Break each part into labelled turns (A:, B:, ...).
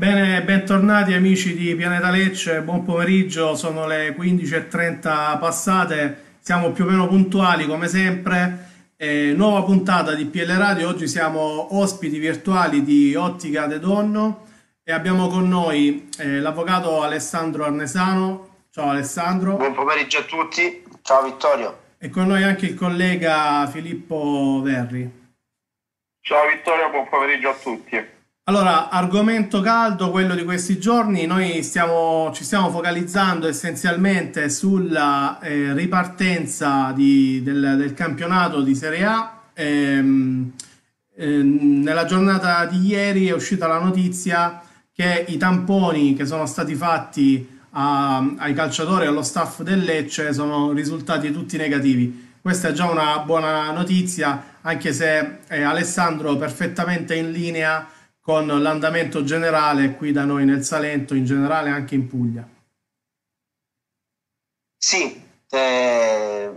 A: Bene, bentornati amici di Pianeta Lecce, buon pomeriggio, sono le 15.30 passate, siamo più o meno puntuali come sempre. Eh, nuova puntata di PL Radio, oggi siamo ospiti virtuali di Ottica De Donno e abbiamo con noi eh, l'avvocato Alessandro Arnesano. Ciao Alessandro.
B: Buon pomeriggio a tutti, ciao Vittorio.
A: E con noi anche il collega Filippo Verri.
C: Ciao Vittorio, buon pomeriggio a tutti.
A: Allora, argomento caldo, quello di questi giorni, noi stiamo, ci stiamo focalizzando essenzialmente sulla eh, ripartenza di, del, del, campionato di Serie A. Ehm, ehm, nella giornata di ieri è uscita la notizia che i tamponi che sono stati fatti a, ai calciatori e allo staff del Lecce sono risultati tutti negativi. Questa è già una buona notizia, anche se è Alessandro perfettamente in linea con l'andamento generale qui da noi nel Salento, in generale anche in Puglia.
B: Sì, eh,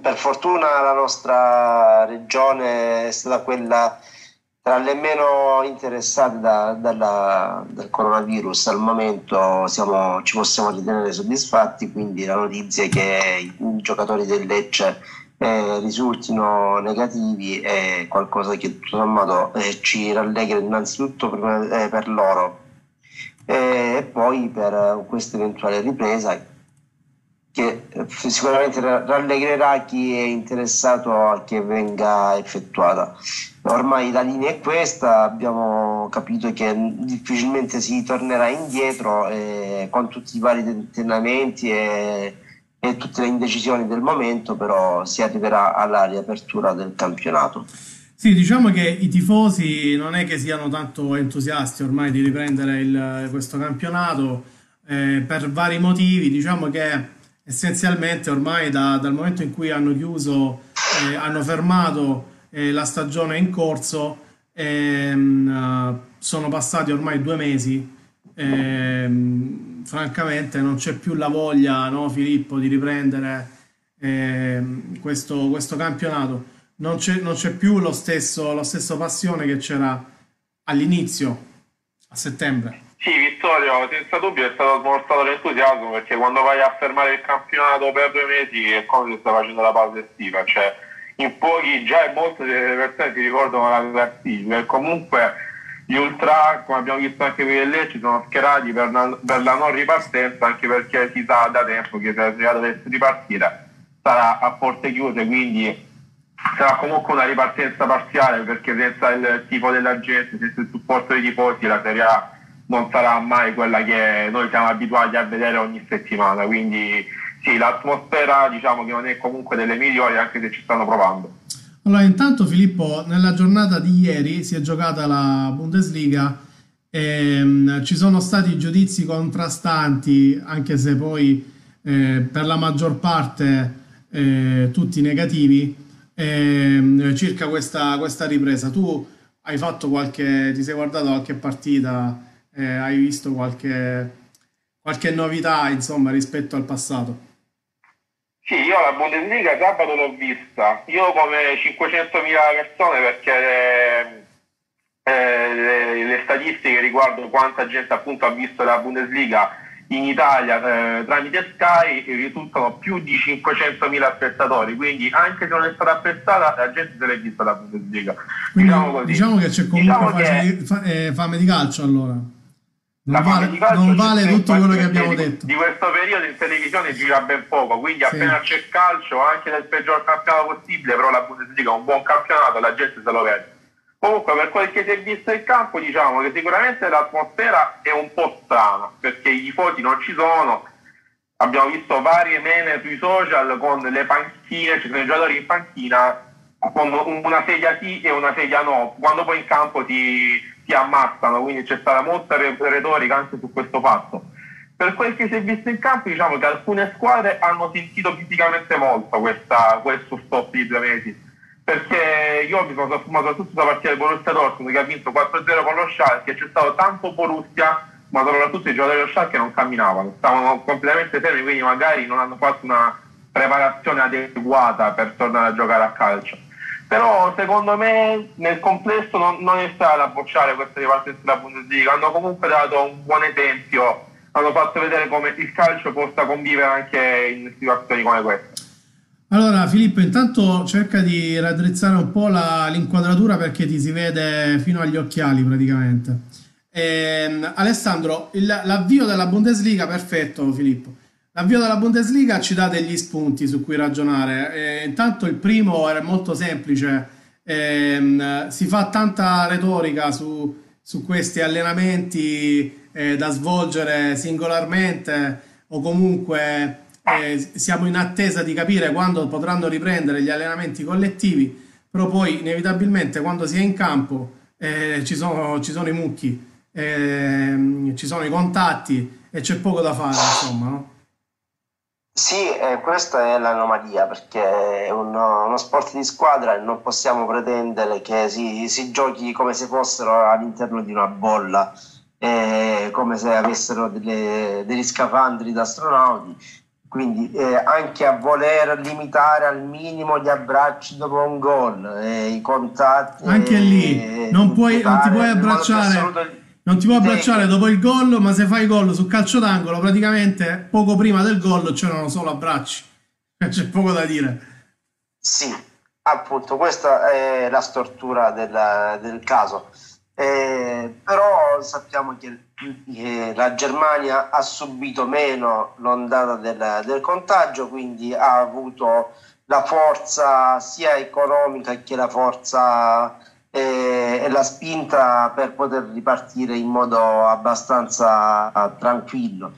B: per fortuna la nostra regione è stata quella tra le meno interessate da, dalla, dal coronavirus. Al momento siamo, ci possiamo ritenere soddisfatti, quindi la notizia è che i giocatori del Lecce eh, risultino negativi è qualcosa che tutto sommato eh, ci rallegra innanzitutto per, eh, per loro e poi per questa eventuale ripresa che eh, sicuramente rallegrerà chi è interessato a che venga effettuata. Ormai la linea è questa, abbiamo capito che difficilmente si tornerà indietro eh, con tutti i vari tentennamenti e e tutte le indecisioni del momento, però si arriverà alla riapertura del campionato.
A: Sì, diciamo che i tifosi non è che siano tanto entusiasti ormai di riprendere il, questo campionato eh, per vari motivi. Diciamo che essenzialmente ormai da, dal momento in cui hanno chiuso, eh, hanno fermato eh, la stagione in corso, ehm, sono passati ormai due mesi. Ehm, francamente non c'è più la voglia, no, Filippo, di riprendere eh, questo, questo, campionato. Non c'è, non c'è più lo stesso, lo stesso passione che c'era all'inizio, a settembre.
C: Sì, Vittorio, senza dubbio è stato smorzato l'entusiasmo perché quando vai a fermare il campionato per due mesi è come se stai facendo la pausa estiva, cioè in pochi, già molte persone ti ricordano la classifica e comunque gli ultra, come abbiamo visto anche qui in Lecce, sono schierati per, per, la non ripartenza, anche perché si sa da tempo che se la dovesse ripartire sarà a porte chiuse, quindi sarà comunque una ripartenza parziale, perché senza il tipo della gente, senza il supporto dei tifosi, la Serie A non sarà mai quella che noi siamo abituati a vedere ogni settimana. Quindi sì, l'atmosfera diciamo che non è comunque delle migliori, anche se ci stanno provando.
A: Allora, intanto Filippo, nella giornata di ieri si è giocata la Bundesliga e um, ci sono stati giudizi contrastanti, anche se poi eh, per la maggior parte eh, tutti negativi, eh, circa questa, questa, ripresa. Tu hai fatto qualche, ti sei guardato qualche partita, eh, hai visto qualche, qualche novità, insomma, rispetto al passato?
C: Sì, io la Bundesliga sabato l'ho vista, io come 500.000 persone perché le, eh, le, le, statistiche riguardo quanta gente appunto ha visto la Bundesliga in Italia eh, tramite Sky risultano più di 500.000 spettatori, quindi anche se non è stata apprezzata la gente se l'è vista la Bundesliga.
A: Quindi, diciamo, diciamo che c'è comunque diciamo fame, che... di, fame di calcio allora. Non vale, non vale tutto quello che abbiamo
C: di,
A: detto.
C: Di questo periodo in televisione gira ben poco, quindi sì. appena c'è calcio, anche nel peggior campionato possibile, però la Bundesliga è un buon campionato, la gente se lo vede. Comunque per quel che si è visto in campo diciamo che sicuramente l'atmosfera è un po' strana, perché i tifosi non ci sono, abbiamo visto varie meme sui social con le panchine, ci sono i giocatori in panchina con una sedia sì e una sedia no, quando poi in campo ti ti ammazzano, quindi c'è stata molta retorica anche su questo fatto. Per quel che si è visto in campo, diciamo che alcune squadre hanno sentito fisicamente molto questa, questo stop di due mesi, perché io mi sono soffermato soprattutto sulla partita del Borussia Dortmund che ha vinto 4-0 con lo Schalke, c'è stato tanto Borussia, ma soprattutto i giocatori dello Schalke non camminavano, stavano completamente fermi, quindi magari non hanno fatto una preparazione adeguata per tornare a giocare a calcio però secondo me nel complesso non, non è stata da bocciare questa ripartenza della Bundesliga, hanno comunque dato un buon esempio, hanno fatto vedere come il calcio possa convivere anche in situazioni come queste.
A: Allora Filippo, intanto cerca di raddrizzare un po' la, l'inquadratura perché ti si vede fino agli occhiali praticamente. Eh, Alessandro, il, l'avvio della Bundesliga, perfetto Filippo. L'avvio della Bundesliga ci dà degli spunti su cui ragionare. Eh, intanto il primo era molto semplice, eh, si fa tanta retorica su, su questi allenamenti eh, da svolgere singolarmente o comunque eh, siamo in attesa di capire quando potranno riprendere gli allenamenti collettivi, però poi inevitabilmente quando si è in campo eh, ci sono, ci, sono, i mucchi, ehm, ci sono i contatti e c'è poco da fare, insomma, no?
B: Sì, eh, questa è l'anomalia perché è uno, uno, sport di squadra e non possiamo pretendere che si, si giochi come se fossero all'interno di una bolla, eh, come se avessero delle, degli scafandri da astronauti. Quindi eh, anche a voler limitare al minimo gli abbracci dopo un gol, eh, i contatti.
A: Anche lì eh, non, puoi, non ti puoi abbracciare non ti può abbracciare dopo il gol, ma se fai gol sul calcio d'angolo, praticamente poco prima del gol c'erano solo abbracci. C'è poco da dire.
B: Sì, appunto, questa è la stortura del, del caso. Eh, però sappiamo che, che, la Germania ha subito meno l'ondata del, del contagio, quindi ha avuto la forza sia economica che la forza la spinta per poter ripartire in modo abbastanza tranquillo.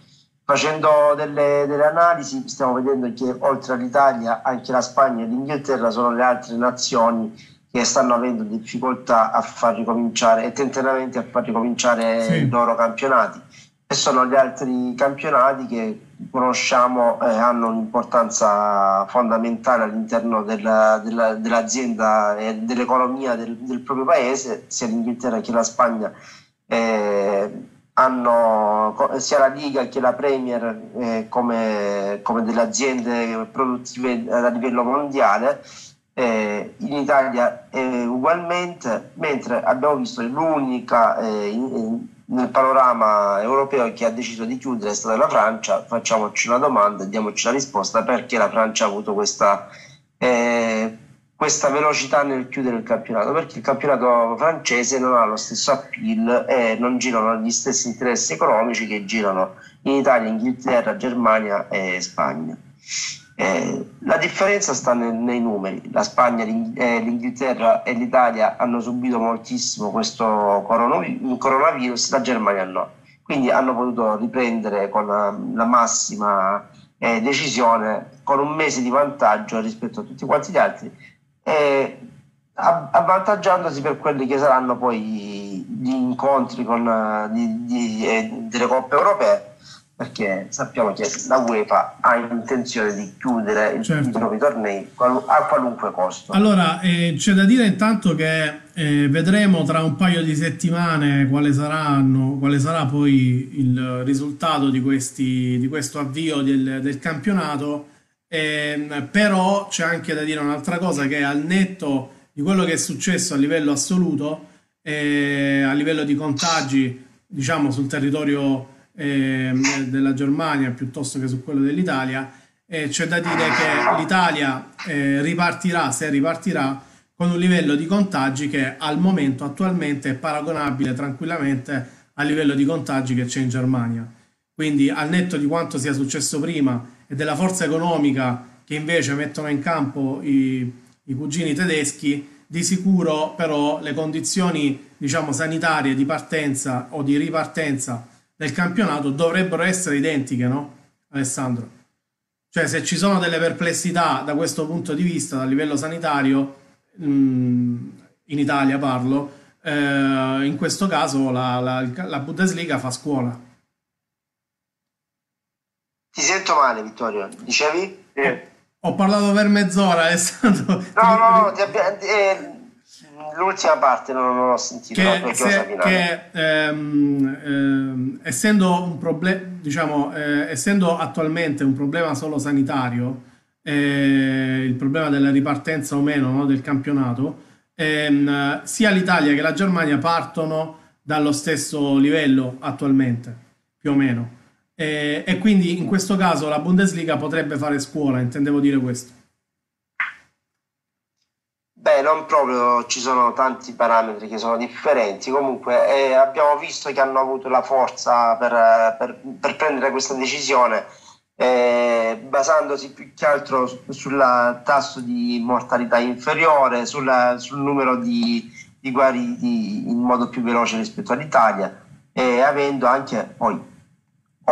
B: Facendo delle, delle, analisi stiamo vedendo che oltre all'Italia anche la Spagna e l'Inghilterra sono le altre nazioni che stanno avendo difficoltà a far ricominciare e tentennamenti a far ricominciare sì. i loro campionati e sono gli altri campionati che conosciamo eh, hanno un'importanza fondamentale all'interno della, della, dell'azienda e dell'economia del, del, proprio paese, sia l'Inghilterra che la Spagna eh, hanno sia la Liga che la Premier eh, come, come, delle aziende produttive a livello mondiale. Eh, in Italia ugualmente, mentre abbiamo visto l'unica eh, in, nel panorama europeo chi ha deciso di chiudere è stata la Francia, facciamoci una domanda e diamoci la risposta perché la Francia ha avuto questa, eh, questa velocità nel chiudere il campionato, perché il campionato francese non ha lo stesso appeal e non girano gli stessi interessi economici che girano in Italia, Inghilterra, Germania e Spagna. Eh, la differenza sta nel, nei numeri. La Spagna, eh, l'Inghilterra e l'Italia hanno subito moltissimo questo coronavirus, la Germania no. Quindi hanno potuto riprendere con la, la massima eh, decisione, con un mese di vantaggio rispetto a tutti quanti gli altri, avvantaggiandosi per quelli che saranno poi gli incontri con, di, di, eh, delle coppe europee perché sappiamo che la UEFA ha intenzione di chiudere certo. i propri tornei a qualunque costo.
A: Allora, eh, c'è da dire intanto che eh, vedremo tra un paio di settimane quale, saranno, quale sarà poi il risultato di, questi, di questo avvio del, del campionato, eh, però c'è anche da dire un'altra cosa che al netto di quello che è successo a livello assoluto, eh, a livello di contagi, diciamo sul territorio eh, della Germania piuttosto che su quello dell'Italia. E c'è da dire che l'Italia eh, ripartirà, se ripartirà, con un livello di contagi che al momento attualmente è paragonabile tranquillamente al livello di contagi che c'è in Germania. Quindi al netto di quanto sia successo prima e della forza economica che invece mettono in campo i, i cugini tedeschi, di sicuro però le condizioni diciamo sanitarie di partenza o di ripartenza del campionato dovrebbero essere identiche, no? Alessandro? Cioè, se ci sono delle perplessità da questo punto di vista, dal livello sanitario, mm, in Italia parlo, eh, in questo caso la, la, la Bundesliga fa scuola.
B: Ti sento male, Vittorio. Dicevi?
A: Eh. Ho parlato per mezz'ora, Alessandro.
B: No, no, ti abbia, eh, l'ultima parte non, non ho sentito
A: che, se, che ehm, ehm, essendo un problema diciamo eh, essendo attualmente un problema solo sanitario eh, il problema della ripartenza o meno no, del campionato, ehm, sia l'Italia che la Germania partono dallo stesso livello attualmente, più o meno. E, e quindi in questo caso la Bundesliga potrebbe fare scuola, intendevo dire questo.
B: Beh, non proprio, ci sono tanti parametri che sono differenti, comunque eh, abbiamo visto che hanno avuto la forza per, per, per prendere questa decisione eh, basandosi più che altro sul tasso di mortalità inferiore, sulla, sul numero di, di guariti in modo più veloce rispetto all'Italia e avendo anche poi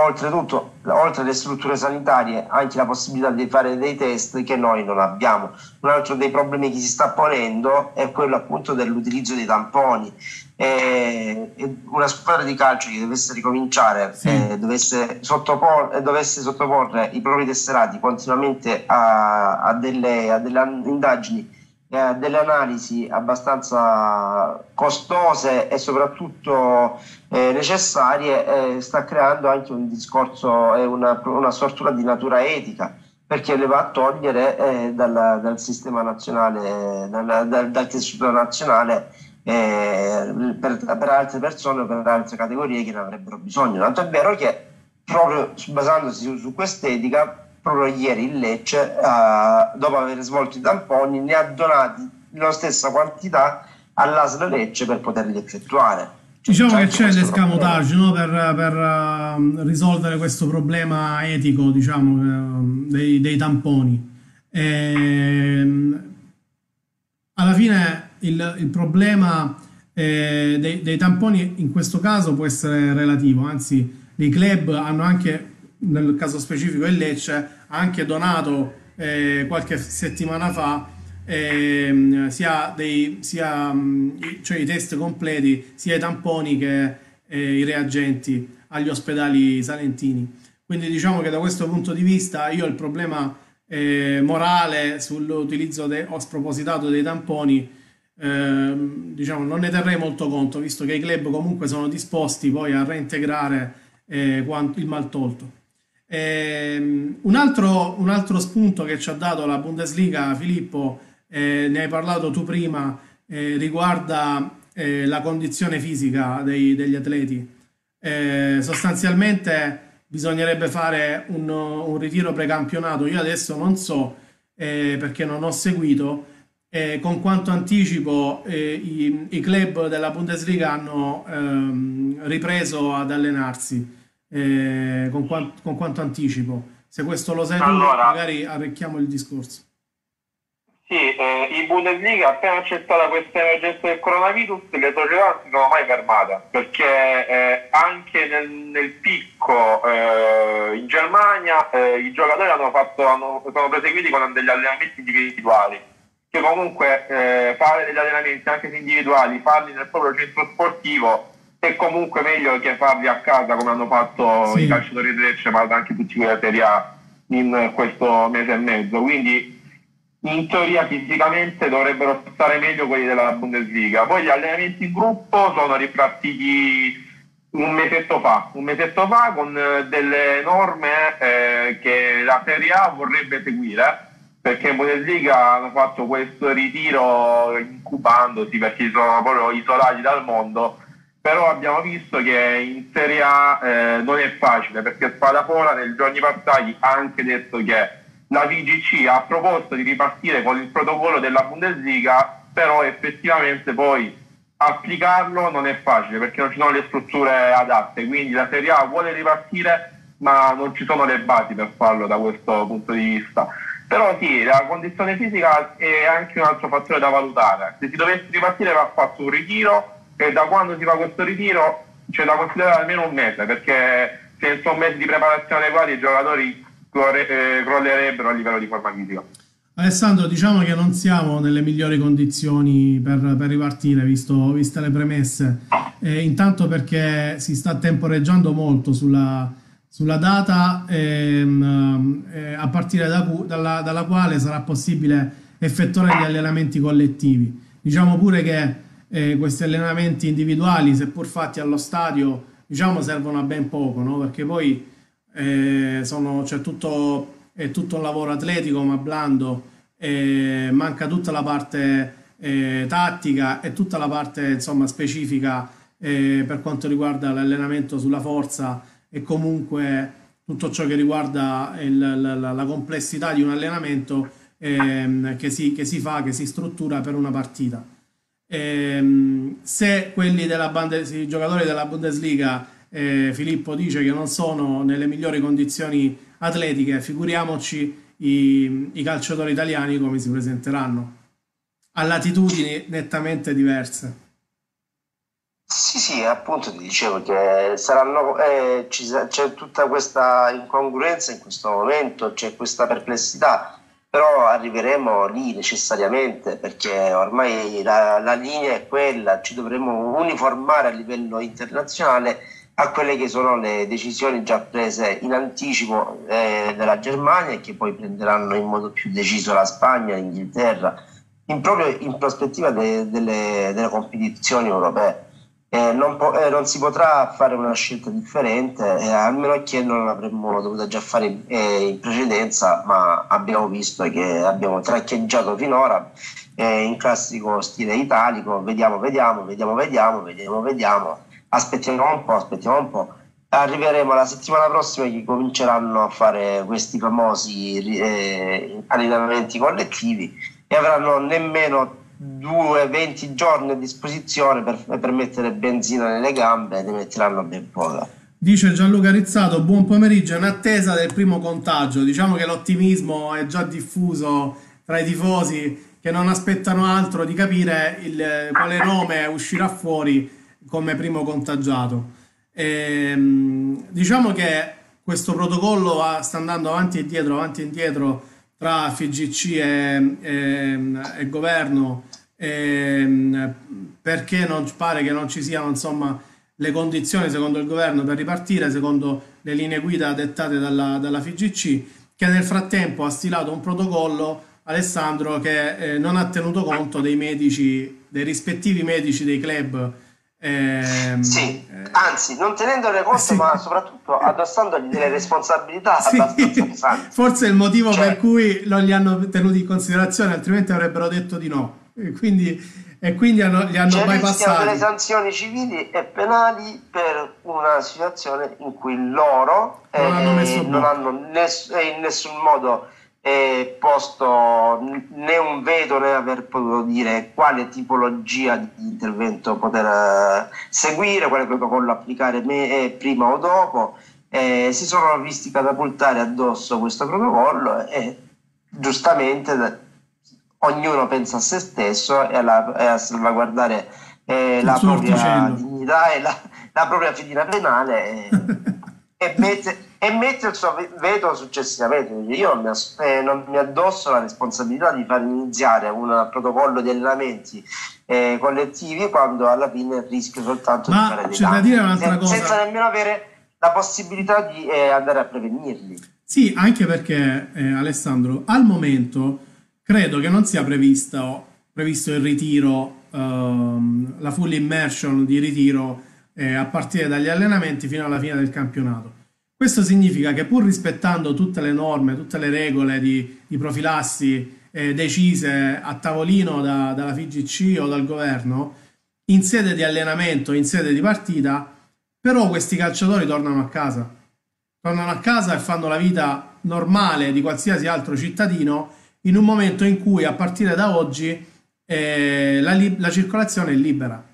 B: oltretutto, oltre alle strutture sanitarie, anche la possibilità di fare dei test che noi non abbiamo. Un altro dei problemi che si sta ponendo è quello appunto dell'utilizzo dei tamponi. E una squadra di calcio che dovesse ricominciare, sì. eh, dovesse, sottopor- dovesse, sottoporre i propri tesserati continuamente a, a, delle, a delle indagini eh, delle analisi abbastanza costose e soprattutto eh, necessarie, eh, sta creando anche un discorso e una, una stortura di natura etica perché le va a togliere eh, dal, dal, sistema nazionale, dal, dal, dal tessuto nazionale eh, per, per, altre persone o per altre categorie che ne avrebbero bisogno. Tanto è vero che proprio basandosi su, su quest'etica proprio ieri il Lecce, eh, dopo aver svolto i tamponi, ne ha donati la stessa quantità all'ASL Lecce per poterli effettuare.
A: Diciamo che c'è l'escamotage no? per, per uh, risolvere questo problema etico diciamo, uh, dei, dei, tamponi. E, ehm, alla fine il, il problema eh, dei, dei tamponi in questo caso può essere relativo, anzi i club hanno anche nel caso specifico il Lecce, ha anche donato eh, qualche settimana fa eh, sia, dei, sia cioè i test completi, sia i tamponi che eh, i reagenti agli ospedali salentini. Quindi diciamo che da questo punto di vista io il problema eh, morale sull'utilizzo de- o spropositato dei tamponi ehm, diciamo non ne terrei molto conto visto che i club comunque sono disposti poi a reintegrare eh, il mal tolto. Eh, un, altro, un, altro, spunto che ci ha dato la Bundesliga, Filippo, eh, ne hai parlato tu prima, eh, riguarda eh, la condizione fisica dei, degli atleti. Eh, sostanzialmente bisognerebbe fare un, un, ritiro precampionato. Io adesso non so, eh, perché non ho seguito, con quanto anticipo i, i, club della Bundesliga hanno ehm, ripreso ad allenarsi eh, con, quant- con, quanto anticipo. Se questo lo sai allora, tu, magari arricchiamo il discorso.
C: Sì, eh, in Bundesliga appena c'è stata questa emergenza del coronavirus le società non si sono mai fermate perché eh, anche nel, nel picco eh, in Germania eh, i giocatori hanno fatto, hanno, sono proseguiti con degli allenamenti individuali che comunque eh, fare degli allenamenti anche se individuali, farli nel proprio centro sportivo è comunque meglio che farli a casa come hanno fatto sì. i calciatori di Lecce ma anche tutti quelli della Serie A in questo mese e mezzo. Quindi in teoria fisicamente dovrebbero stare meglio quelli della Bundesliga. Poi gli allenamenti in gruppo sono ripartiti un mesetto fa. Un mesetto fa con delle norme eh, che la Serie A vorrebbe seguire perché in Bundesliga hanno fatto questo ritiro incubandosi perché sono proprio isolati dal mondo però abbiamo visto che in Serie A eh, non è facile perché Spadafora nei giorni passati ha anche detto che la VGC ha proposto di ripartire con il protocollo della Bundesliga, però effettivamente poi applicarlo non è facile perché non ci sono le strutture adatte, quindi la Serie A vuole ripartire ma non ci sono le basi per farlo da questo punto di vista. Però sì, la condizione fisica è anche un altro fattore da valutare. Se si dovesse ripartire va fatto un ritiro e da quando si fa questo ritiro c'è da considerare almeno un mese perché senza un mese di preparazione adeguata i giocatori eh, crollerebbero a livello di forma fisica.
A: Alessandro, diciamo che non siamo nelle migliori condizioni per, per ripartire, visto, viste le premesse. Eh, intanto perché si sta temporeggiando molto sulla, sulla data ehm, eh, a partire da, dalla, dalla, quale sarà possibile effettuare gli allenamenti collettivi. Diciamo pure che eh, questi allenamenti individuali, seppur fatti allo stadio, diciamo servono a ben poco, no? perché poi eh, sono, c'è tutto è tutto un lavoro atletico ma blando, eh, manca tutta la parte eh, tattica e tutta la parte insomma, specifica eh, per quanto riguarda l'allenamento sulla forza e comunque tutto ciò che riguarda il, la, la, complessità di un allenamento ehm, che, si, che, si, fa, che si struttura per una partita. Ehm, se quelli della Bundes- i giocatori della Bundesliga, eh, Filippo dice che non sono nelle migliori condizioni atletiche, figuriamoci i, i calciatori italiani come si presenteranno, a latitudini nettamente diverse.
B: Sì, sì, appunto ti dicevo che saranno, eh, c'è tutta questa incongruenza in questo momento, c'è questa perplessità, però arriveremo lì necessariamente perché ormai la, la linea è quella, ci dovremo uniformare a livello internazionale a quelle che sono le decisioni già prese in anticipo eh, della Germania e che poi prenderanno in modo più deciso la Spagna, l'Inghilterra, in proprio in prospettiva de, delle, delle competizioni europee. Eh, non, po- eh, non, si potrà fare una scelta differente, eh, a meno che non l'avremmo dovuta già fare in, eh, in precedenza, ma abbiamo visto che abbiamo traccheggiato finora eh, in classico stile italico, vediamo, vediamo, vediamo, vediamo, vediamo, vediamo, aspettiamo un po', aspettiamo un po'. Arriveremo la settimana prossima che cominceranno a fare questi famosi eh, allenamenti collettivi e avranno nemmeno due, 20 giorni a disposizione per, per mettere benzina nelle gambe, ne metteranno ben poca.
A: Dice Gianluca Rizzato, buon pomeriggio, in attesa del primo contagio. Diciamo che l'ottimismo è già diffuso tra i tifosi che non aspettano altro di capire il, quale nome uscirà fuori come primo contagiato. E, ehm, diciamo che questo protocollo va, sta andando avanti e indietro, avanti e indietro tra FGC e, e, e governo ehm, perché non pare che non ci siano insomma, le condizioni secondo il governo per ripartire, secondo le linee guida dettate dalla, dalla FGC, che nel frattempo ha stilato un protocollo, Alessandro, che eh, non ha tenuto conto dei medici, dei rispettivi medici dei club.
B: Ehm, sì, eh, anzi, non tenendone conto, sì. ma soprattutto addossandogli delle responsabilità sì. abbastanza pesanti.
A: Forse è il motivo cioè, per cui non li hanno tenuti in considerazione, altrimenti avrebbero detto di no. E quindi, e quindi hanno, li hanno mai passati.
B: delle sanzioni civili e penali per una situazione in cui loro non eh, hanno, messo non hanno ness- eh, in nessun modo eh, posto né un veto né aver potuto dire quale tipologia di intervento poter uh, seguire, quale protocollo applicare me, eh, prima o dopo. Eh, si sono visti catapultare addosso questo protocollo e giustamente ognuno pensa a se stesso e, alla, e a salvaguardare eh, la propria dignità e la, la, propria fedina penale e, mette, e, mette, il suo veto successivamente. Io non mi, eh, non mi, addosso la responsabilità di far iniziare un protocollo di allenamenti eh, collettivi quando alla fine rischio soltanto
A: Ma
B: di fare dei
A: danni, sen-
B: senza nemmeno avere la possibilità di eh, andare a prevenirli.
A: Sì, anche perché eh, Alessandro, al momento credo che non sia previsto, previsto il ritiro, ehm, la full immersion di ritiro eh, a partire dagli allenamenti fino alla fine del campionato. Questo significa che pur rispettando tutte le norme, tutte le regole di, di profilassi eh, decise a tavolino da, dalla FIGC o dal governo, in sede di allenamento, in sede di partita, però questi calciatori tornano a casa. Tornano a casa e fanno la vita normale di qualsiasi altro cittadino in un momento in cui a partire da oggi eh, la, la, circolazione è libera.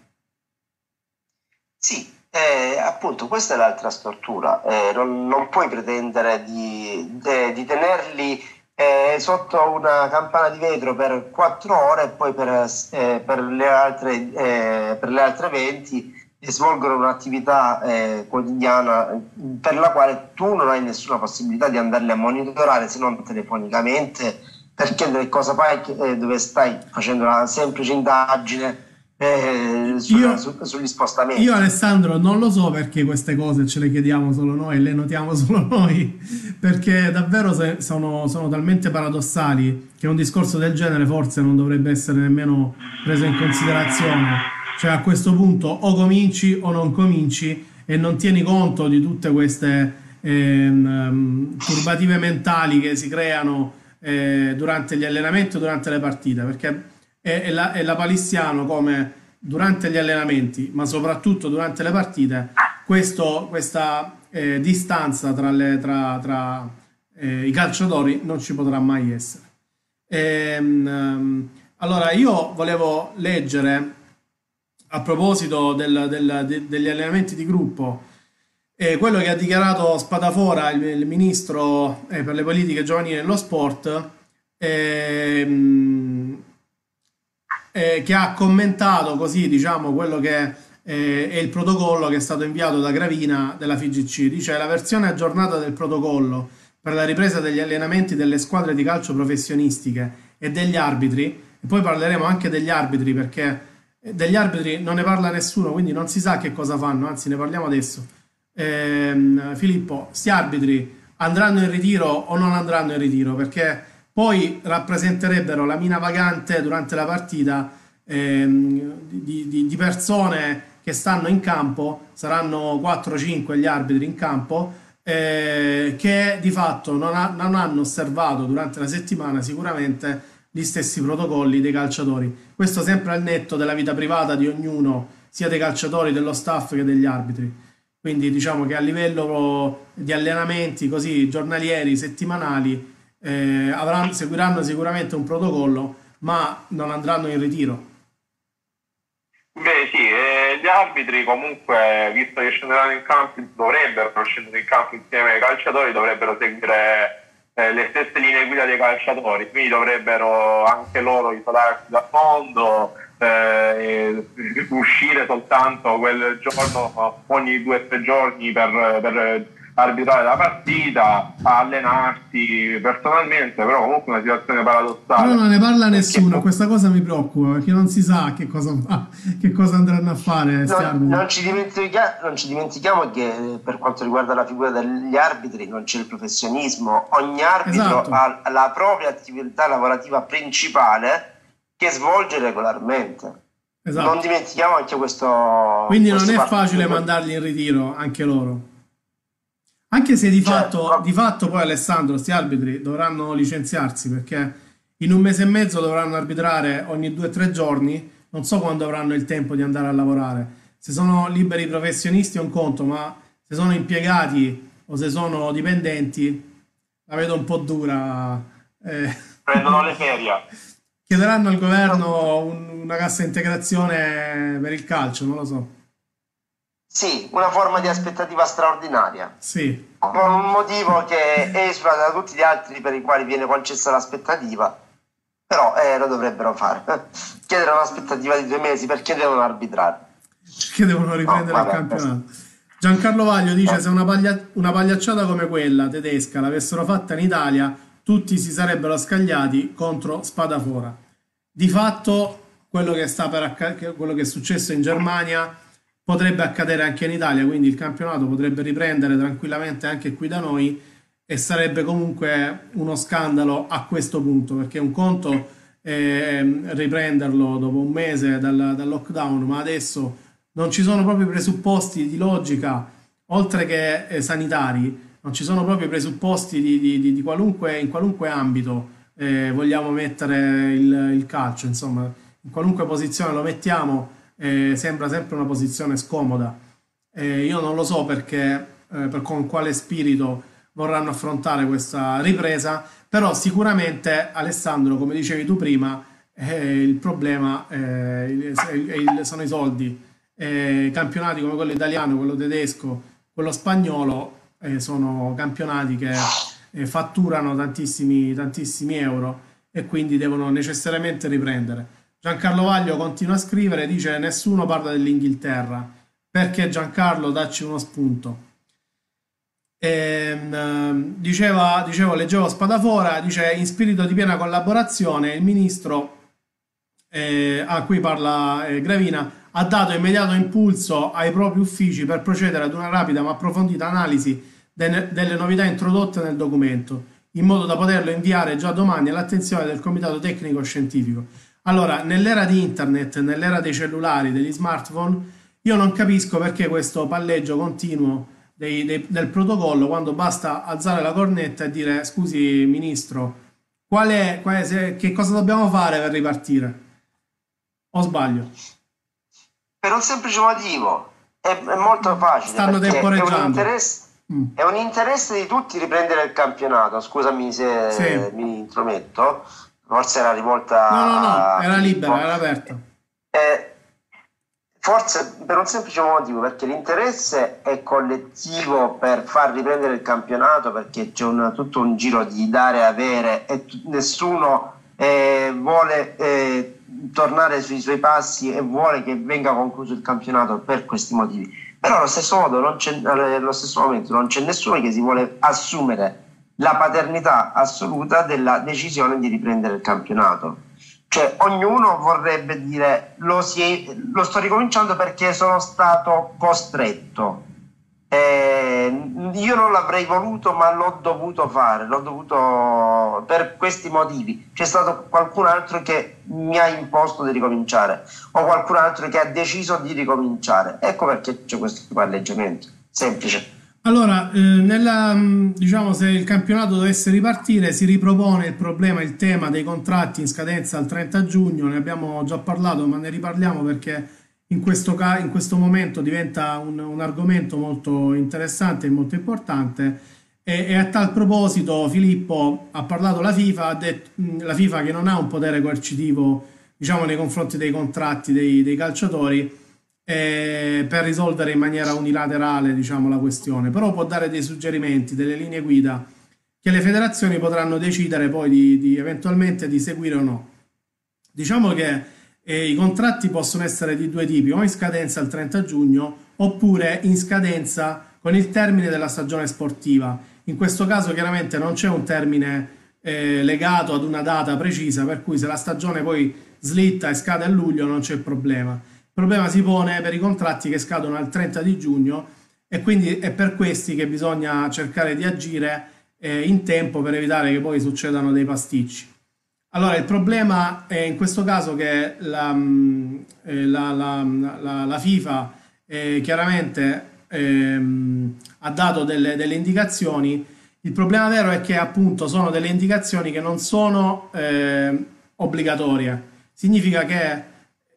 B: Sì, eh, appunto questa è l'altra stortura, eh, non, non, puoi pretendere di, de, di tenerli eh, sotto una campana di vetro per quattro ore e poi per, eh, per, le, altre, eh, per le altre 20 svolgono un'attività eh, quotidiana per la quale tu non hai nessuna possibilità di andarli a monitorare se non telefonicamente per chiedere cosa fai dove stai facendo una semplice indagine eh, sulla, io, su, sugli spostamenti.
A: Io Alessandro non lo so perché queste cose ce le chiediamo solo noi, le notiamo solo noi, perché davvero se, sono, sono, talmente paradossali che un discorso del genere forse non dovrebbe essere nemmeno preso in considerazione. Cioè a questo punto o cominci o non cominci e non tieni conto di tutte queste ehm, turbative mentali che si creano eh, durante gli allenamenti o durante le partite, perché è, la, è la palissiano come durante gli allenamenti, ma soprattutto durante le partite, questo, questa eh, distanza tra, le, tra, tra eh, i calciatori non ci potrà mai essere. E, um, allora, io volevo leggere a proposito del, del, de, degli allenamenti di gruppo eh, quello che ha dichiarato Spadafora, il, il ministro eh, per le politiche giovanili e lo sport, ehm, eh, che ha commentato così, diciamo, quello che eh, è il protocollo che è stato inviato da Gravina della FIGC. Dice la versione aggiornata del protocollo per la ripresa degli allenamenti delle squadre di calcio professionistiche e degli arbitri, e poi parleremo anche degli arbitri perché eh, degli arbitri non ne parla nessuno, quindi non si sa che cosa fanno, anzi ne parliamo adesso. Eh, Filippo, sti arbitri andranno in ritiro o non andranno in ritiro? Perché poi rappresenterebbero la mina vagante durante la partita ehm, di, di, di persone che stanno in campo, saranno 4-5 gli arbitri in campo, eh, che di fatto non, ha, non, hanno osservato durante la settimana sicuramente gli stessi protocolli dei calciatori. Questo sempre al netto della vita privata di ognuno, sia dei calciatori, dello staff che degli arbitri. Quindi diciamo che a livello di allenamenti così giornalieri, settimanali, eh, avranno, seguiranno sicuramente un protocollo, ma non andranno in ritiro.
C: Beh sì, eh, gli arbitri comunque, visto che scenderanno in campo, dovrebbero scendere in campo insieme ai calciatori, dovrebbero seguire eh, le stesse linee guida dei calciatori, quindi dovrebbero anche loro isolarsi dal mondo, eh, uscire soltanto quel giorno ogni due o tre giorni per, per arbitrare la partita, allenarsi personalmente, però comunque una situazione paradossale.
A: Però non ne parla nessuno, perché... questa cosa mi preoccupa perché non si sa che cosa, che cosa andranno a fare.
B: No, non, ci non, ci dimentichiamo che per quanto riguarda la figura degli arbitri non c'è il professionismo, ogni arbitro esatto. ha la propria attività lavorativa principale che svolge regolarmente. Esatto. Non dimentichiamo anche questo.
A: Quindi questo non è facile mandarli in ritiro anche loro. Anche se di, certo. fatto, di fatto poi Alessandro, questi arbitri dovranno licenziarsi perché in un mese e mezzo dovranno arbitrare ogni due o tre giorni, non so quando avranno il tempo di andare a lavorare. Se sono liberi professionisti è un conto, ma se sono impiegati o se sono dipendenti la vedo un po' dura.
C: Eh. Prendono le ferie.
A: Chiederanno al governo un, una cassa integrazione per il calcio, non lo so.
B: Sì, una forma di aspettativa straordinaria.
A: Sì.
B: Con un motivo che esula da tutti gli altri per i quali viene concessa l'aspettativa. Però eh, lo dovrebbero fare. Chiedere un'aspettativa di due mesi perché devono arbitrare.
A: Perché devono riprendere no, il campionato. Giancarlo Vaglio dice: Se una, paglia, una pagliacciata come quella tedesca l'avessero fatta in Italia, tutti si sarebbero scagliati contro Spadafora. Di fatto, quello che, sta per acc- quello che è successo in Germania potrebbe accadere anche in Italia, quindi il campionato potrebbe riprendere tranquillamente anche qui da noi e sarebbe comunque uno scandalo a questo punto, perché un conto è riprenderlo dopo un mese dal, dal lockdown, ma adesso non ci sono proprio i presupposti di logica, oltre che eh, sanitari, non ci sono proprio i presupposti di, di, di, di qualunque, in qualunque ambito eh, vogliamo mettere il, il calcio, insomma, in qualunque posizione lo mettiamo eh, sembra sempre una posizione scomoda. Eh, io non lo so perché, eh, per con quale spirito vorranno affrontare questa ripresa, però sicuramente Alessandro, come dicevi tu prima, eh, il problema eh, il, sono i soldi. Campionati come quello italiano, quello tedesco, quello spagnolo sono campionati che fatturano tantissimi, tantissimi euro e quindi devono necessariamente riprendere. Giancarlo Vaglio continua a scrivere, dice nessuno parla dell'Inghilterra, perché Giancarlo dacci uno spunto. E, ehm, diceva, dicevo, leggevo Spadafora, dice in spirito di piena collaborazione il ministro eh, a cui parla eh, Gravina ha dato immediato impulso ai propri uffici per procedere ad una rapida ma approfondita analisi de- delle novità introdotte nel documento, in modo da poterlo inviare già domani all'attenzione del Comitato Tecnico Scientifico. Allora, nell'era di internet, nell'era dei cellulari, degli smartphone, io non capisco perché questo palleggio continuo dei, dei, del protocollo quando basta alzare la cornetta e dire scusi ministro, qual è, qual è se, che cosa dobbiamo fare per ripartire? O sbaglio?
B: Per un semplice motivo, è, è molto facile.
A: Stanno temporeggiando.
B: È un, interesse, mm. è un interesse di tutti riprendere il campionato, scusami se sì. mi intrometto, forse era rivolta...
A: No, no, no, era libera, era aperta.
B: Eh, Forse per un semplice motivo, perché l'interesse è collettivo per far riprendere il campionato, perché c'è un, tutto un giro di dare e avere e t- nessuno eh, vuole eh, tornare sui suoi passi e vuole che venga concluso il campionato per questi motivi. Però allo stesso, modo non c'è, allo stesso momento non c'è nessuno che si vuole assumere la paternità assoluta della decisione di riprendere il campionato cioè, ognuno vorrebbe dire lo, si, lo sto ricominciando perché sono stato costretto. Eh, io non l'avrei voluto, ma l'ho dovuto fare, l'ho dovuto per questi motivi. C'è stato qualcun altro che mi ha imposto di ricominciare o qualcun altro che ha deciso di ricominciare. Ecco perché c'è questo palleggiamento. Semplice.
A: Allora, eh, nella, mm, diciamo, se il campionato dovesse ripartire, si ripropone il problema, il tema dei contratti in scadenza al 30 giugno. Ne abbiamo già parlato, ma ne riparliamo perché in questo, ca- in questo momento diventa un, un, argomento molto interessante e molto importante. E, e, a tal proposito, Filippo ha parlato la FIFA, ha detto, mm, la FIFA che non ha un potere coercitivo, diciamo, nei confronti dei contratti dei, dei calciatori eh, per risolvere in maniera unilaterale diciamo, la questione, però può dare dei suggerimenti, delle linee guida che le federazioni potranno decidere poi di, di eventualmente di seguire o no. Diciamo che eh, i contratti possono essere di due tipi, o in scadenza il 30 giugno oppure in scadenza con il termine della stagione sportiva. In questo caso chiaramente non c'è un termine eh, legato ad una data precisa, per cui se la stagione poi slitta e scade a luglio non c'è problema. Il problema si pone per i contratti che scadono al 30 di giugno e quindi è per questi che bisogna cercare di agire eh, in tempo per evitare che poi succedano dei pasticci. Allora, il problema è in questo caso che la, mm, eh, la, la, la FIFA eh, chiaramente ehm, ha dato delle, delle, indicazioni. Il problema vero è che appunto sono delle indicazioni che non sono eh, obbligatorie. Significa che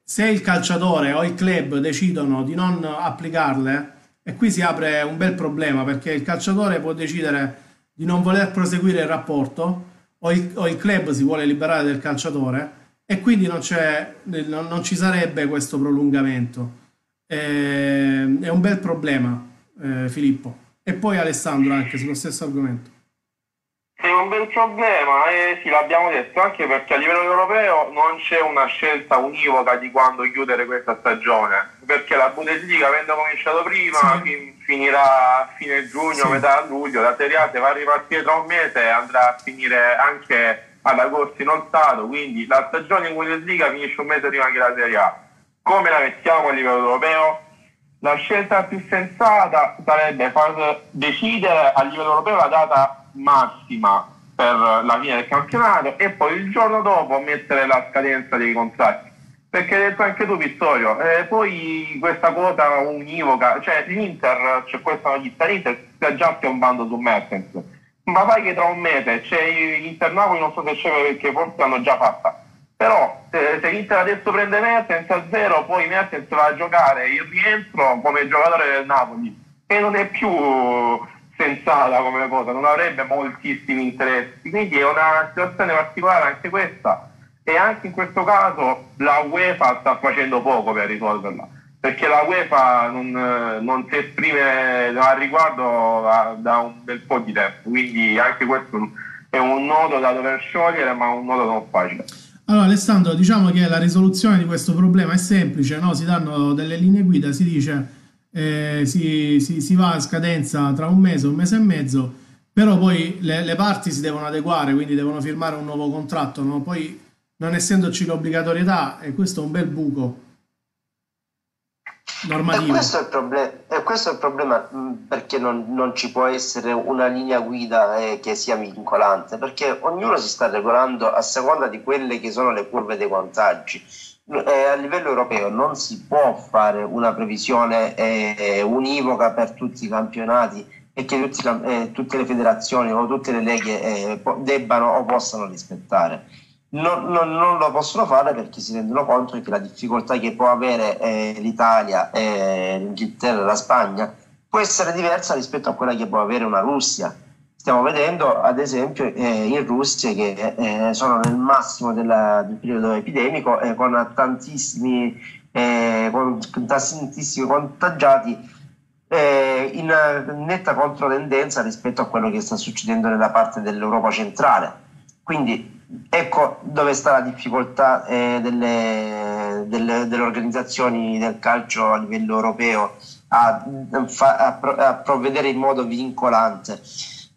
A: se il calciatore o il club decidono di non applicarle, e qui si apre un bel problema perché il calciatore può decidere di non voler proseguire il rapporto o il, o il club si vuole liberare del calciatore e quindi non, non, non ci sarebbe questo prolungamento. Eh, è un bel problema, eh, Filippo. E poi Alessandro anche sullo stesso argomento.
C: È un bel problema e sì, l'abbiamo detto anche perché a livello europeo non c'è una scelta univoca di quando chiudere questa stagione, perché la Bundesliga avendo cominciato prima sì. finirà a fine giugno, sì. metà luglio, la Serie A se va a ripartire tra un mese andrà a finire anche ad agosto inoltrato, quindi la stagione in Bundesliga finisce un mese prima che la Serie A. Come la mettiamo a livello europeo? La scelta più sensata sarebbe far decidere a livello europeo la data massima per la fine del campionato e poi il giorno dopo mettere la scadenza dei contratti. Perché hai detto anche tu Vittorio, eh, poi questa quota univoca, cioè l'Inter, c'è questa notizia, l'Inter sta già piombando su Mertens, ma fai che tra un mese c'è l'Inter Napoli, non so se c'è perché forse l'hanno già fatta, però se, se l'Inter adesso prende Mertens a zero, poi Mertens va a giocare il rientro come giocatore del Napoli. E non è più sensata come cosa, non avrebbe moltissimi interessi, quindi è una situazione particolare anche questa e anche in questo caso la UEFA sta facendo poco per risolverla, perché la UEFA non, non si esprime al riguardo da, da, un bel po' di tempo, quindi anche questo è un nodo da dover sciogliere, ma un nodo non facile.
A: Allora Alessandro, diciamo che la risoluzione di questo problema è semplice, no? si danno delle linee guida, si dice eh, si, si, si, va a scadenza tra un mese, un mese e mezzo, però poi le, le parti si devono adeguare, quindi devono firmare un nuovo contratto, no? poi non essendoci l'obbligatorietà, e questo è un bel buco normativo.
B: E questo è il, proble- e questo è il problema perché non, non, ci può essere una linea guida eh, che sia vincolante, perché ognuno si sta regolando a seconda di quelle che sono le curve dei contagi eh, a livello europeo non si può fare una previsione eh, univoca per tutti i campionati e che tutti, eh, tutte le federazioni o tutte le leghe eh, debbano o possano rispettare. Non, non, non, lo possono fare perché si rendono conto che la difficoltà che può avere eh, l'Italia, l'Inghilterra e la Spagna può essere diversa rispetto a quella che può avere una Russia stiamo vedendo ad esempio eh, in Russia che eh, sono nel massimo della, del periodo epidemico eh, con tantissimi, eh, con tantissimi contagiati eh, in netta controtendenza rispetto a quello che sta succedendo nella parte dell'Europa centrale. Quindi ecco dove sta la difficoltà eh, delle, delle, delle, organizzazioni del calcio a livello europeo a, a, a provvedere in modo vincolante.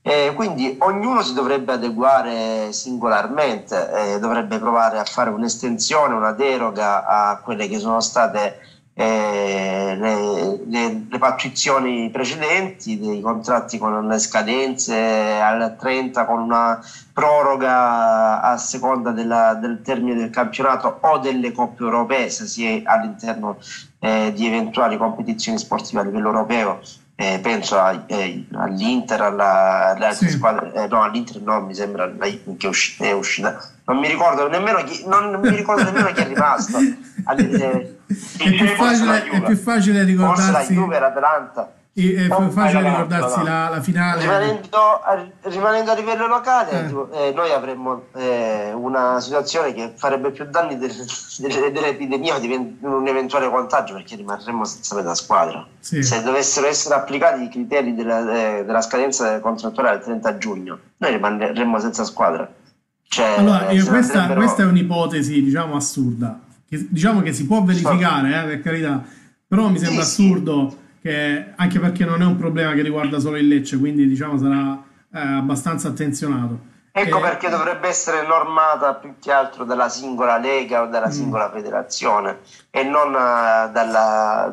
B: Eh, quindi ognuno si dovrebbe adeguare singolarmente, eh, dovrebbe provare a fare un'estensione, una deroga a quelle che sono state eh, le, le, le pattuizioni precedenti, dei contratti con le scadenze al 30 con una proroga a seconda della, del termine del campionato o delle coppe europee, se si è all'interno eh, di eventuali competizioni sportive a livello europeo eh, penso a, eh, all'Inter, alla, alle sì. squadre, eh, no all'Inter no, mi sembra che è uscita, è uscita. non mi ricordo nemmeno chi, non, non mi ricordo nemmeno chi è rimasto. Alle,
A: eh, è, più facile, è, più facile, ricordarsi. Forse
B: la Juve, l'Atalanta.
A: È più facile ricordarsi la, la, finale.
B: Rimanendo a, rimanendo a livello locale, eh. tipo, eh, noi avremmo eh, una situazione che farebbe più danni del, del, dell'epidemia di un eventuale contagio perché rimarremmo senza metà squadra. Sì. Se dovessero essere applicati i criteri della, eh, della scadenza contrattuale al 30 giugno, noi rimarremmo senza squadra.
A: Cioè, allora, questa, andrebbero... questa, è un'ipotesi diciamo assurda. Che, diciamo che si può verificare, eh, per carità, però mi sembra sì, assurdo. Sì che anche perché non è un problema che riguarda solo il Lecce, quindi diciamo sarà eh, abbastanza attenzionato.
B: Ecco e... perché dovrebbe essere normata più che altro dalla singola lega o dalla mm. singola mm. federazione e non uh, dalla,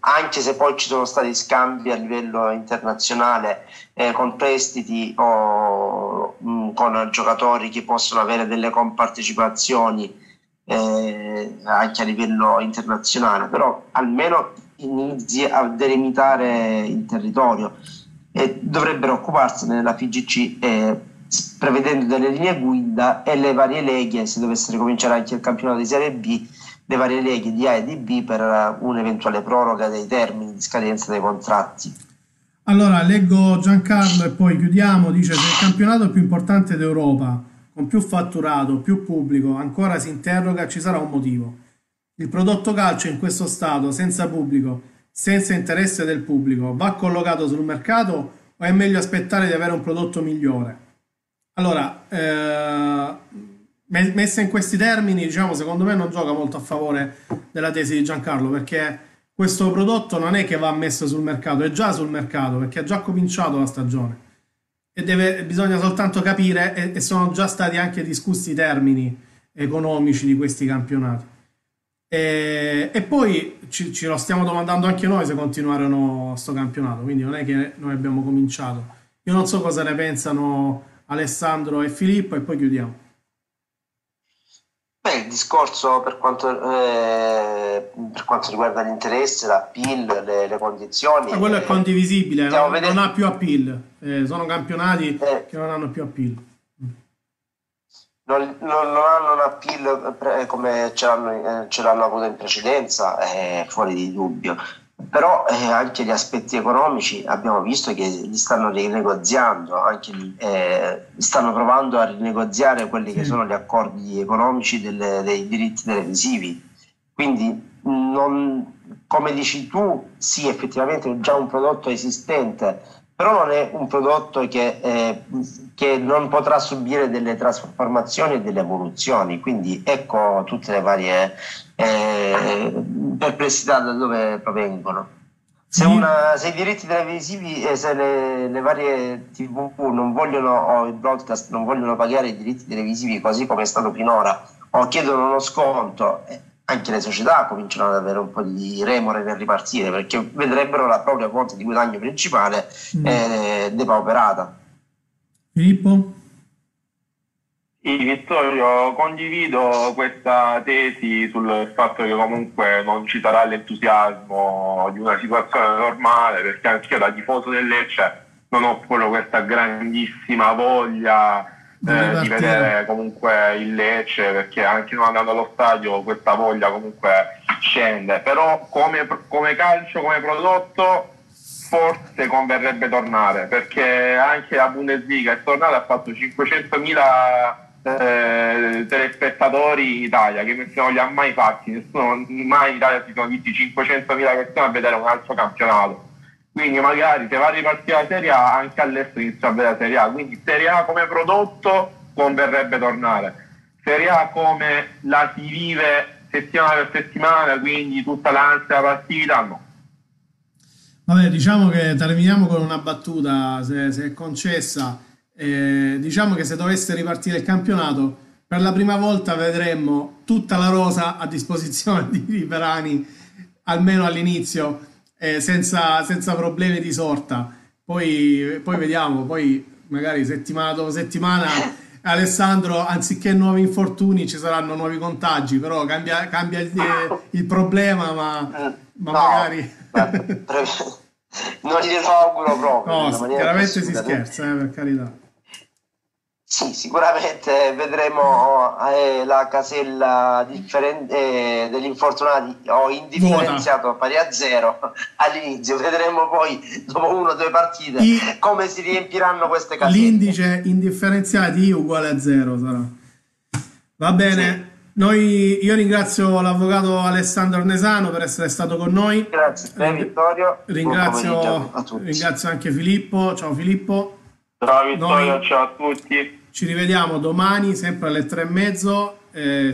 B: anche se poi ci sono stati scambi a livello internazionale eh, con prestiti o mh, mm, con giocatori che possono avere delle compartecipazioni eh, anche a livello internazionale, però almeno inizi a delimitare il territorio e dovrebbero occuparsene la FIGC eh, prevedendo delle linee guida e le varie leghe, se dovesse ricominciare anche il campionato di Serie B, le varie leghe di A e di B per un'eventuale proroga dei termini di scadenza dei contratti.
A: Allora, leggo Giancarlo e poi chiudiamo. Dice: Se il campionato più importante d'Europa, con più fatturato, più pubblico, ancora si interroga, ci sarà un motivo. Il prodotto calcio in questo stato, senza pubblico, senza interesse del pubblico, va collocato sul mercato o è meglio aspettare di avere un prodotto migliore? Allora, eh, messa in questi termini, diciamo, secondo me non gioca molto a favore della tesi di Giancarlo perché questo prodotto non è che va messo sul mercato, è già sul mercato perché ha già cominciato la stagione e deve, bisogna soltanto capire e, e sono già stati anche discussi i termini economici di questi campionati. E, e poi ci, ci, lo stiamo domandando anche noi se continueranno sto campionato, quindi non è che noi abbiamo cominciato. Io non so cosa ne pensano Alessandro e Filippo e poi chiudiamo.
B: Beh, il discorso per quanto, eh, per quanto riguarda l'interesse, l'appeal, le, le condizioni...
A: Ma quello è eh, condivisibile, no? non ha più appeal, eh, sono campionati eh. che non hanno più appeal
B: non, non, non hanno un appeal eh, come ce l'hanno, eh, ce l'hanno, avuto in precedenza, è fuori di dubbio. Però eh, anche gli aspetti economici abbiamo visto che li stanno rinegoziando, anche, eh, stanno provando a rinegoziare quelli che sono gli accordi economici delle, dei diritti televisivi. Quindi, non, come dici tu, sì, effettivamente è già un prodotto esistente, però non è un prodotto che, eh, che, non potrà subire delle trasformazioni e delle evoluzioni, quindi ecco tutte le varie eh, perplessità da dove provengono. Se, una, se, i diritti televisivi e se le, le, varie tv non vogliono o i broadcast non vogliono pagare i diritti televisivi così come è stato finora o chiedono uno sconto, eh, anche le società cominciano ad avere un po' di remore nel ripartire perché vedrebbero la propria fonte di guadagno principale mm. eh, depauperata.
A: Filippo?
C: Sì, Vittorio, condivido questa tesi sul fatto che comunque non ci sarà l'entusiasmo di una situazione normale, perché anche io da tifoso del Lecce non ho proprio questa grandissima voglia eh, di vedere comunque il Lecce, perché anche non andando allo stadio questa voglia comunque scende, però come, come calcio, come prodotto forse converrebbe tornare, perché anche la Bundesliga è tornata ha fatto 500.000 eh, telespettatori in Italia che nessuno li ha mai fatti, nessuno mai in Italia si sono visti 500.000 persone a vedere un altro campionato. Quindi magari se va a ripartire la Serie A anche all'estero inizia a vedere la Serie A, quindi Serie A come prodotto converrebbe tornare. Serie A come la si vive settimana per settimana, quindi tutta l'ansia della partita, no.
A: Vabbè, diciamo che terminiamo con una battuta, se, se è concessa. Eh, diciamo che se dovesse ripartire il campionato, per la prima volta vedremmo tutta la rosa a disposizione di Riverani, almeno all'inizio, eh, senza, senza, problemi di sorta. Poi, poi vediamo, poi magari settimana dopo settimana Alessandro, anziché nuovi infortuni ci saranno nuovi contagi, però cambia, cambia il, il, problema, ma, ma no, magari...
B: non glielo auguro proprio.
A: No, chiaramente si scherza, eh, per carità.
B: Sì, sicuramente vedremo eh, la casella differen- eh, degli infortunati o indifferenziato pari a zero all'inizio. Vedremo poi, dopo una o due partite, I... come si riempiranno queste caselle.
A: L'indice indifferenziati uguale a zero sarà. Va bene. Sì. Noi, io ringrazio l'avvocato Alessandro Arnesano per essere stato con noi.
B: Grazie, ben, Vittorio.
A: Ringrazio, ringrazio anche Filippo. Ciao Filippo.
C: Ciao Vittorio, noi... ciao a tutti.
A: Ci rivediamo domani, sempre alle tre e mezzo. Eh,